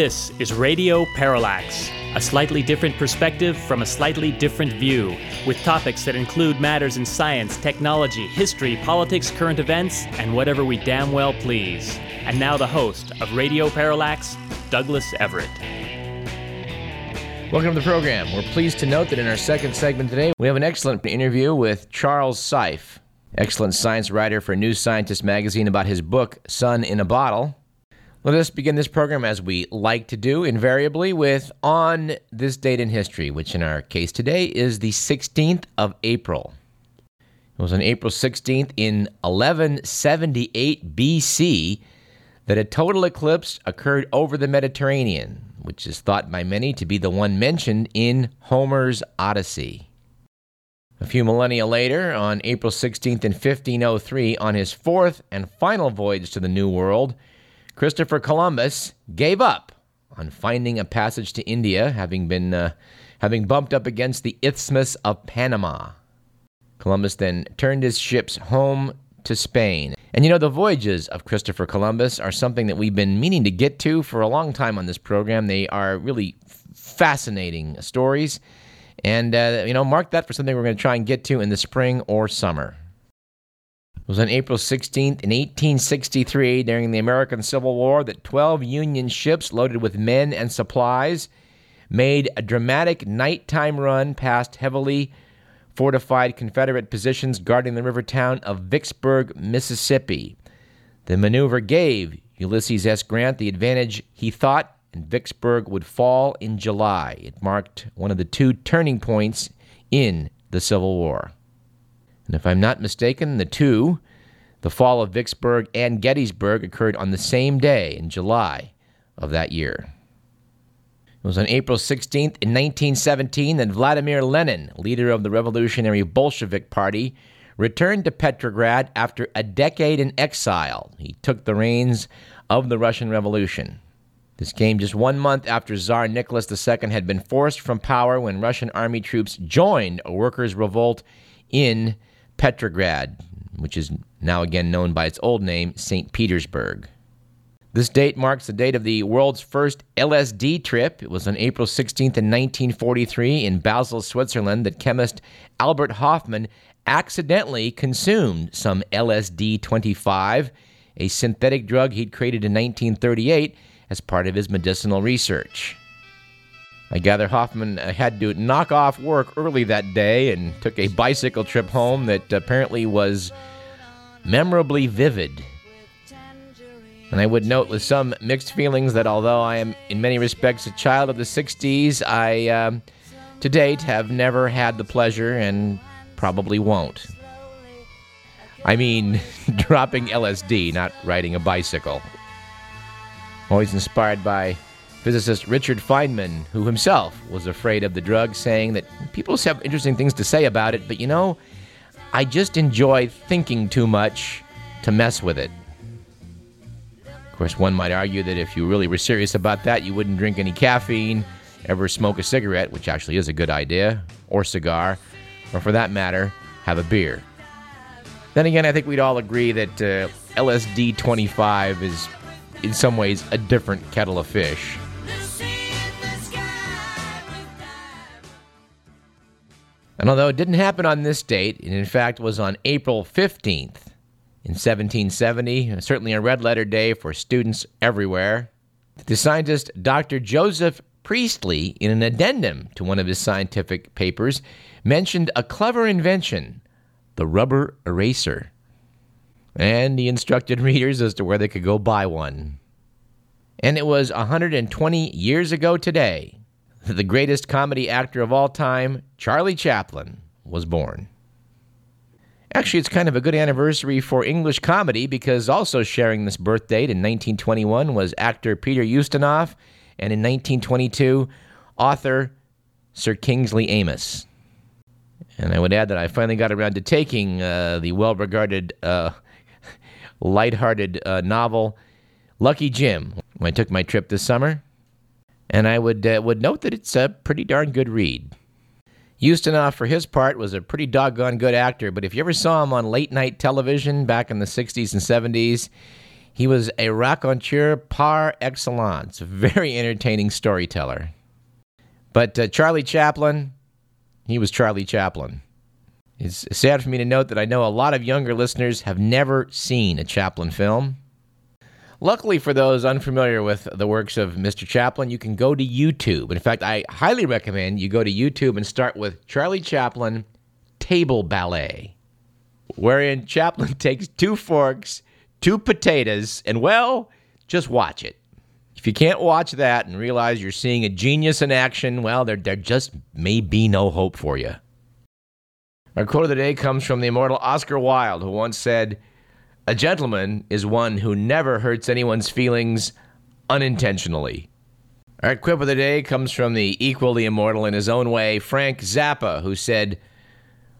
This is Radio Parallax, a slightly different perspective from a slightly different view, with topics that include matters in science, technology, history, politics, current events, and whatever we damn well please. And now the host of Radio Parallax, Douglas Everett. Welcome to the program. We're pleased to note that in our second segment today, we have an excellent interview with Charles Seife, excellent science writer for New Scientist magazine about his book, Sun in a Bottle. Let us begin this program as we like to do, invariably, with On This Date in History, which in our case today is the 16th of April. It was on April 16th in 1178 BC that a total eclipse occurred over the Mediterranean, which is thought by many to be the one mentioned in Homer's Odyssey. A few millennia later, on April 16th in 1503, on his fourth and final voyage to the New World, Christopher Columbus gave up on finding a passage to India, having been uh, having bumped up against the Isthmus of Panama. Columbus then turned his ships home to Spain. And you know, the voyages of Christopher Columbus are something that we've been meaning to get to for a long time on this program. They are really fascinating stories. And, uh, you know, mark that for something we're going to try and get to in the spring or summer. It was on April 16th in 1863 during the American Civil War that 12 Union ships loaded with men and supplies made a dramatic nighttime run past heavily fortified Confederate positions guarding the river town of Vicksburg, Mississippi. The maneuver gave Ulysses S. Grant the advantage he thought, and Vicksburg would fall in July. It marked one of the two turning points in the Civil War. And if I'm not mistaken, the two, the fall of Vicksburg and Gettysburg, occurred on the same day in July of that year. It was on April 16th in 1917 that Vladimir Lenin, leader of the Revolutionary Bolshevik Party, returned to Petrograd after a decade in exile. He took the reins of the Russian Revolution. This came just one month after Tsar Nicholas II had been forced from power when Russian army troops joined a workers' revolt in Petrograd, which is now again known by its old name, St. Petersburg. This date marks the date of the world's first LSD trip. It was on April 16th in 1943 in Basel, Switzerland, that chemist Albert Hofmann accidentally consumed some LSD 25, a synthetic drug he'd created in 1938 as part of his medicinal research. I gather Hofmann uh, had to knock off work early that day and took a bicycle trip home that apparently was memorably vivid. And I would note with some mixed feelings that although I am in many respects a child of the 60s, I, uh, to date, have never had the pleasure and probably won't. I mean, dropping LSD, not riding a bicycle. Always inspired by physicist Richard Feynman, who himself was afraid of the drug, saying that people have interesting things to say about it, but you know, I just enjoy thinking too much to mess with it. Of course, one might argue that if you really were serious about that, you wouldn't drink any caffeine, ever smoke a cigarette, which actually is a good idea, or cigar, or for that matter, have a beer. Then again, I think we'd all agree that uh, LSD 25 is, in some ways, a different kettle of fish. And although it didn't happen on this date, it in fact was on April 15th in 1770, certainly a red letter day for students everywhere, the scientist Dr. Joseph Priestley, in an addendum to one of his scientific papers, mentioned a clever invention the rubber eraser. And he instructed readers as to where they could go buy one. And it was 120 years ago today the greatest comedy actor of all time, Charlie Chaplin, was born. Actually, it's kind of a good anniversary for English comedy because also sharing this birth date in 1921 was actor Peter Ustinov, and in 1922, author Sir Kingsley Amis. And I would add that I finally got around to taking uh, the well regarded, uh, light-hearted uh, novel Lucky Jim when I took my trip this summer and I would uh, would note that it's a pretty darn good read. Ustinov, for his part, was a pretty doggone good actor, but if you ever saw him on late night television back in the 60s and 70s, He was a raconteur par excellence, very entertaining storyteller. But uh, Charlie Chaplin, he was Charlie Chaplin. It's sad for me to note that I know a lot of younger listeners have never seen a Chaplin film. Luckily for those unfamiliar with the works of Mr. Chaplin, you can go to YouTube. In fact, I highly recommend you go to YouTube and start with Charlie Chaplin Table Ballet, wherein Chaplin takes two forks, two potatoes, and well, just watch it. If you can't watch that and realize you're seeing a genius in action, well, there, there just may be no hope for you. Our quote of the day comes from the immortal Oscar Wilde, who once said, A gentleman is one who never hurts anyone's feelings unintentionally. Our quip of the day comes from the equally immortal in his own way, Frank Zappa, who said,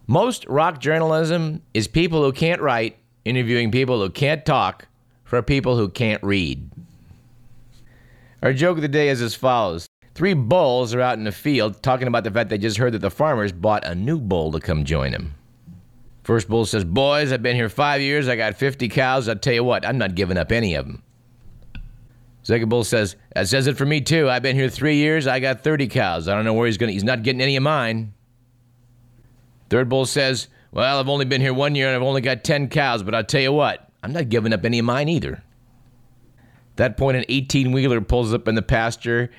Most rock journalism is people who can't write interviewing people who can't talk for people who can't read. Our joke of the day is as follows Three bulls are out in the field talking about the fact they just heard that the farmers bought a new bull to come join them. First bull says, Boys, I've been here five years. I got 50 cows. I'll tell you what, I'm not giving up any of them. Second bull says, That says it for me too. I've been here three years. I got 30 cows. I don't know where he's going he's not getting any of mine. Third bull says, Well, I've only been here one year and I've only got 10 cows, but I'll tell you what, I'm not giving up any of mine either. At that point, an 18 wheeler pulls up in the pasture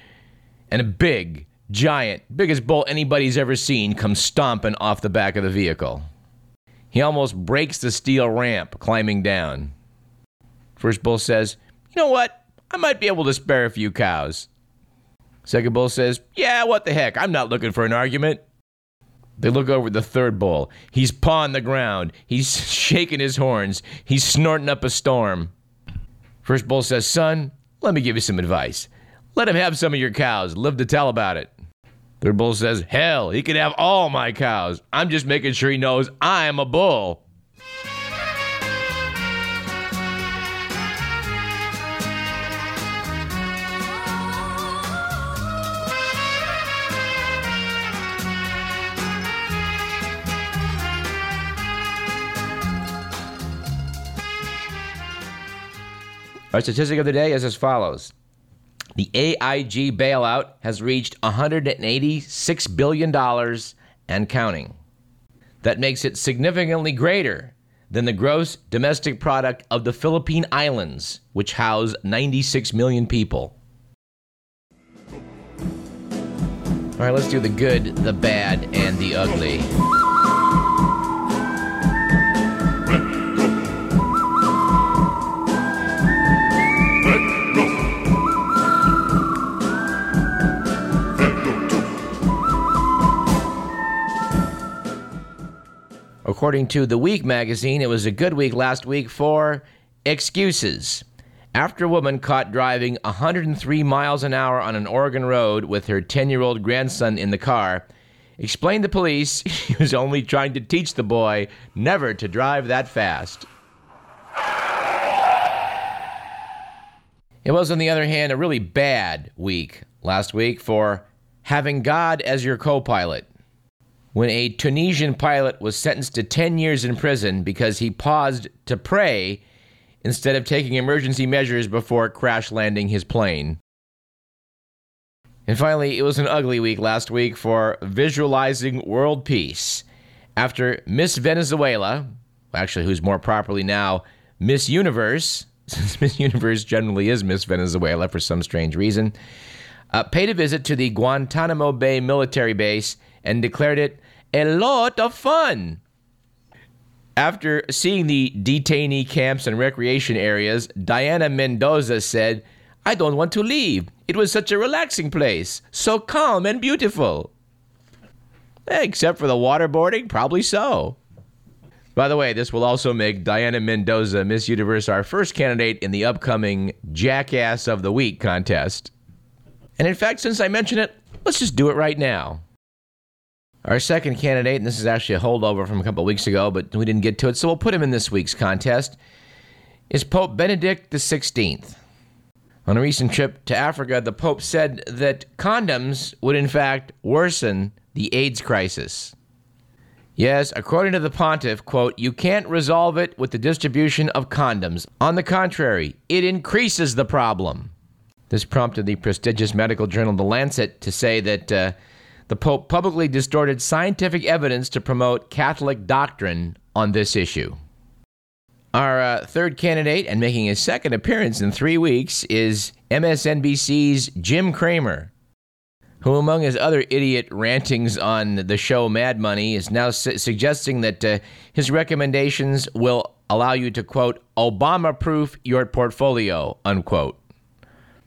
and a big, giant, biggest bull anybody's ever seen comes stomping off the back of the vehicle. He almost breaks the steel ramp climbing down. First bull says, You know what? I might be able to spare a few cows. Second bull says, Yeah, what the heck? I'm not looking for an argument. They look over the third bull. He's pawing the ground. He's shaking his horns. He's snorting up a storm. First bull says, Son, let me give you some advice. Let him have some of your cows. Live to tell about it. Third bull says, Hell, he can have all my cows. I'm just making sure he knows I'm a bull. Our statistic of the day is as follows the AIG bailout has reached $186 billion and counting. That makes it significantly greater than the gross domestic product of the Philippine Islands, which house 96 million people. All right, let's do the good, the bad, and the ugly. According to The Week magazine, it was a good week last week for excuses. After a woman caught driving 103 miles an hour on an Oregon road with her 10 year old grandson in the car, explained to police she was only trying to teach the boy never to drive that fast. It was, on the other hand, a really bad week last week for having God as your co pilot when a Tunisian pilot was sentenced to 10 years in prison because he paused to pray instead of taking emergency measures before crash landing his plane. And finally, it was an ugly week last week for visualizing world peace. After Miss Venezuela, actually, who's more properly now Miss Universe, since Miss Universe generally is Miss Venezuela for some strange reason, uh, paid a visit to the Guantanamo Bay military base and declared it a lot of fun. After seeing the detainee camps and recreation areas, Diana Mendoza said, I don't want to leave. It was such a relaxing place, so calm and beautiful. Except for the waterboarding, probably so. By the way, this will also make Diana Mendoza Miss Universe our first candidate in the upcoming Jackass of the Week contest. And in fact, since I mentioned it, let's just do it right now. Our second candidate, and this is actually a holdover from a couple weeks ago, but we didn't get to it, so we'll put him in this week's contest, is Pope Benedict XVI. On a recent trip to Africa, the Pope said that condoms would in fact worsen the AIDS crisis. Yes, according to the pontiff, quote, you can't resolve it with the distribution of condoms. On the contrary, it increases the problem. This prompted the prestigious medical journal The Lancet to say that uh, the Pope publicly distorted scientific evidence to promote Catholic doctrine on this issue. Our uh, third candidate, and making his second appearance in three weeks, is MSNBC's Jim Cramer, who, among his other idiot rantings on the show Mad Money, is now su- suggesting that uh, his recommendations will allow you to, quote, Obama proof your portfolio, unquote.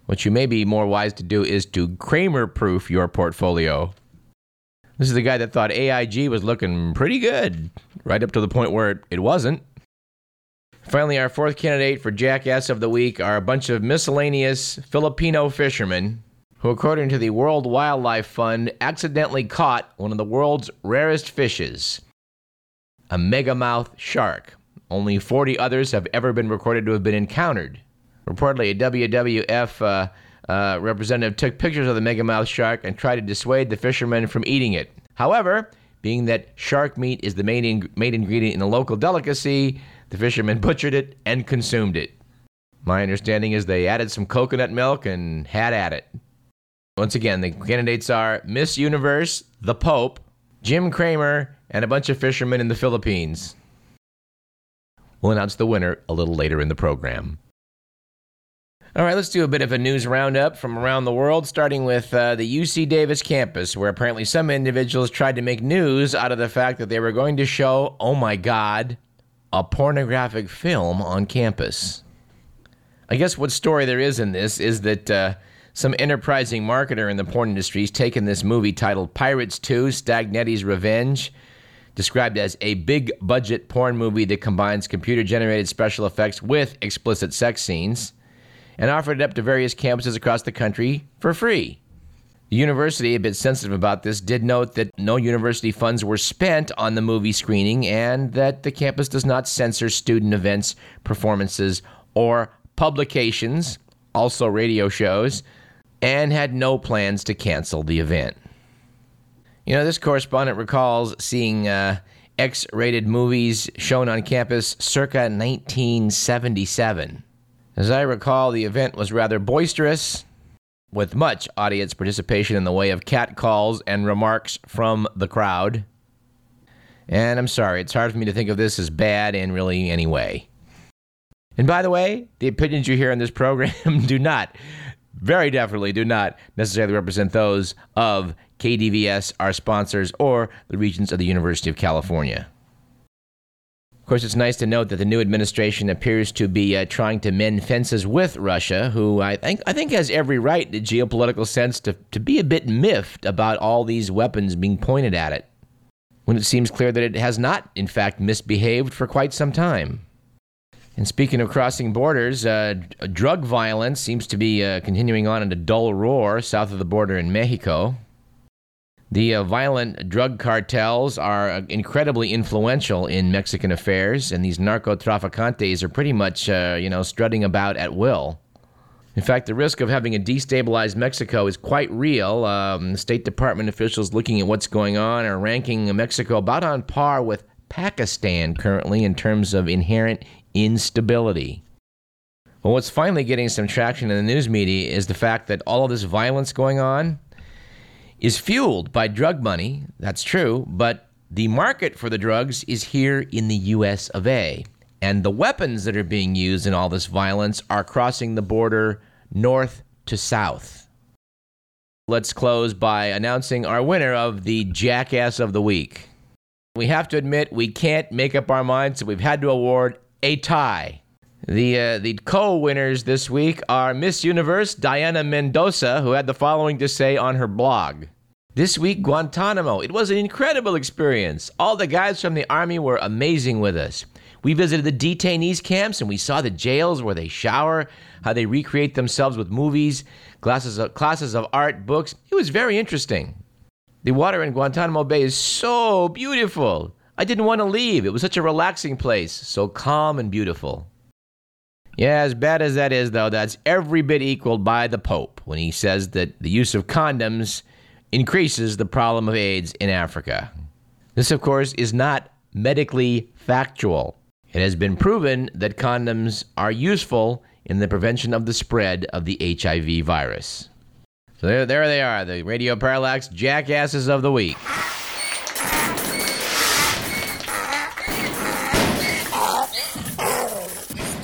What you may be more wise to do is to Cramer proof your portfolio. This is the guy that thought AIG was looking pretty good, right up to the point where it, wasn't. Finally, our fourth candidate for Jackass of the Week are a bunch of miscellaneous Filipino fishermen who, according to the World Wildlife Fund, accidentally caught one of the world's rarest fishes, a megamouth shark. Only 40 others have ever been recorded to have been encountered. Reportedly, a WWF uh, uh, representative took pictures of the megamouth shark and tried to dissuade the fishermen from eating it. However, being that shark meat is the main, in- main ingredient in a local delicacy, the fishermen butchered it and consumed it. My understanding is they added some coconut milk and had at it. Once again, the candidates are Miss Universe, the Pope, Jim Cramer, and a bunch of fishermen in the Philippines. We'll announce the winner a little later in the program. All right, let's do a bit of a news roundup from around the world, starting with uh, the UC Davis campus, where apparently some individuals tried to make news out of the fact that they were going to show, oh my God, a pornographic film on campus. I guess what story there is in this is that uh, some enterprising marketer in the porn industry has taken this movie titled Pirates 2 Stagnetti's Revenge, described as a big budget porn movie that combines computer generated special effects with explicit sex scenes and offered it up to various campuses across the country for free. The university, a bit sensitive about this, did note that no university funds were spent on the movie screening and that the campus does not censor student events, performances, or publications, also radio shows, and had no plans to cancel the event. You know, this correspondent recalls seeing uh, X rated movies shown on campus circa 1977. As I recall, the event was rather boisterous, with much audience participation in the way of catcalls and remarks from the crowd. And I'm sorry, it's hard for me to think of this as bad in really any way. And by the way, the opinions you hear in this program do not, very definitely do not necessarily represent those of KDVS, our sponsors, or the Regents of the University of California. Of course, it's nice to note that the new administration appears to be uh, trying to mend fences with Russia, who I think I think has every right, in geopolitical sense, to, to be a bit miffed about all these weapons being pointed at it, when it seems clear that it has not, in fact, misbehaved for quite some time. And speaking of crossing borders, uh, drug violence seems to be uh, continuing on in a dull roar south of the border in Mexico. The uh, violent drug cartels are uh, incredibly influential in Mexican affairs, and these narcotraficantes are pretty much, uh, you know, strutting about at will. In fact, the risk of having a destabilized Mexico is quite real. Um, State Department officials looking at what's going on are ranking Mexico about on par with Pakistan currently in terms of inherent instability. Well, what's finally getting some traction in the news media is the fact that all of this violence going on is fueled by drug money. That's true, but the market for the drugs is here in the US of A. And the weapons that are being used in all this violence are crossing the border north to south. Let's close by announcing our winner of the Jackass of the Week. We have to admit we can't make up our minds, so we've had to award a tie. The, uh, the co winners this week are Miss Universe Diana Mendoza, who had the following to say on her blog. This week, Guantanamo. It was an incredible experience. All the guys from the Army were amazing with us. We visited the detainees' camps and we saw the jails where they shower, how they recreate themselves with movies, classes of, classes of art, books. It was very interesting. The water in Guantanamo Bay is so beautiful. I didn't want to leave. It was such a relaxing place, so calm and beautiful. Yeah, as bad as that is, though, that's every bit equaled by the Pope when he says that the use of condoms increases the problem of AIDS in Africa. This, of course, is not medically factual. It has been proven that condoms are useful in the prevention of the spread of the HIV virus. So there, there they are, the Radio Parallax jackasses of the week.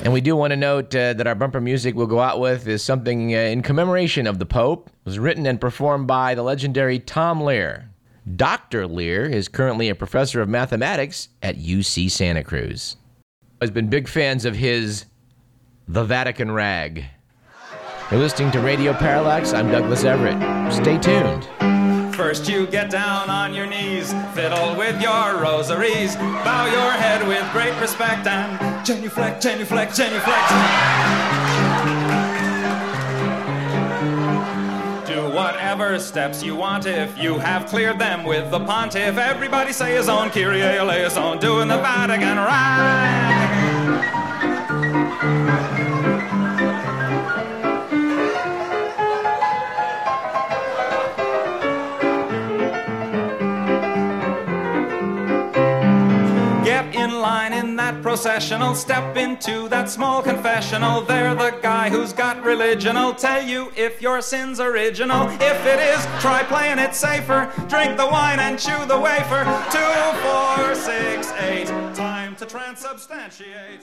And we do want to note uh, that our bumper music we'll go out with is something uh, in commemoration of the Pope. It was written and performed by the legendary Tom Lehrer. Dr. Lehrer is currently a professor of mathematics at UC Santa Cruz. Has been big fans of his The Vatican Rag. You're listening to Radio Parallax. I'm Douglas Everett. Stay tuned. First you get down on your knees, fiddle with your rosaries, bow your head with great respect and genuflect, genuflect, genuflect. Do whatever steps you want if you have cleared them with the pontiff. Everybody say his own Kyrie eleison, doing the Vatican rag. Processional. Step into that small confessional. They're the guy who's got religion. I'll tell you if your sin's original. If it is, try playing it safer. Drink the wine and chew the wafer. Two, four, six, eight. Time to transubstantiate.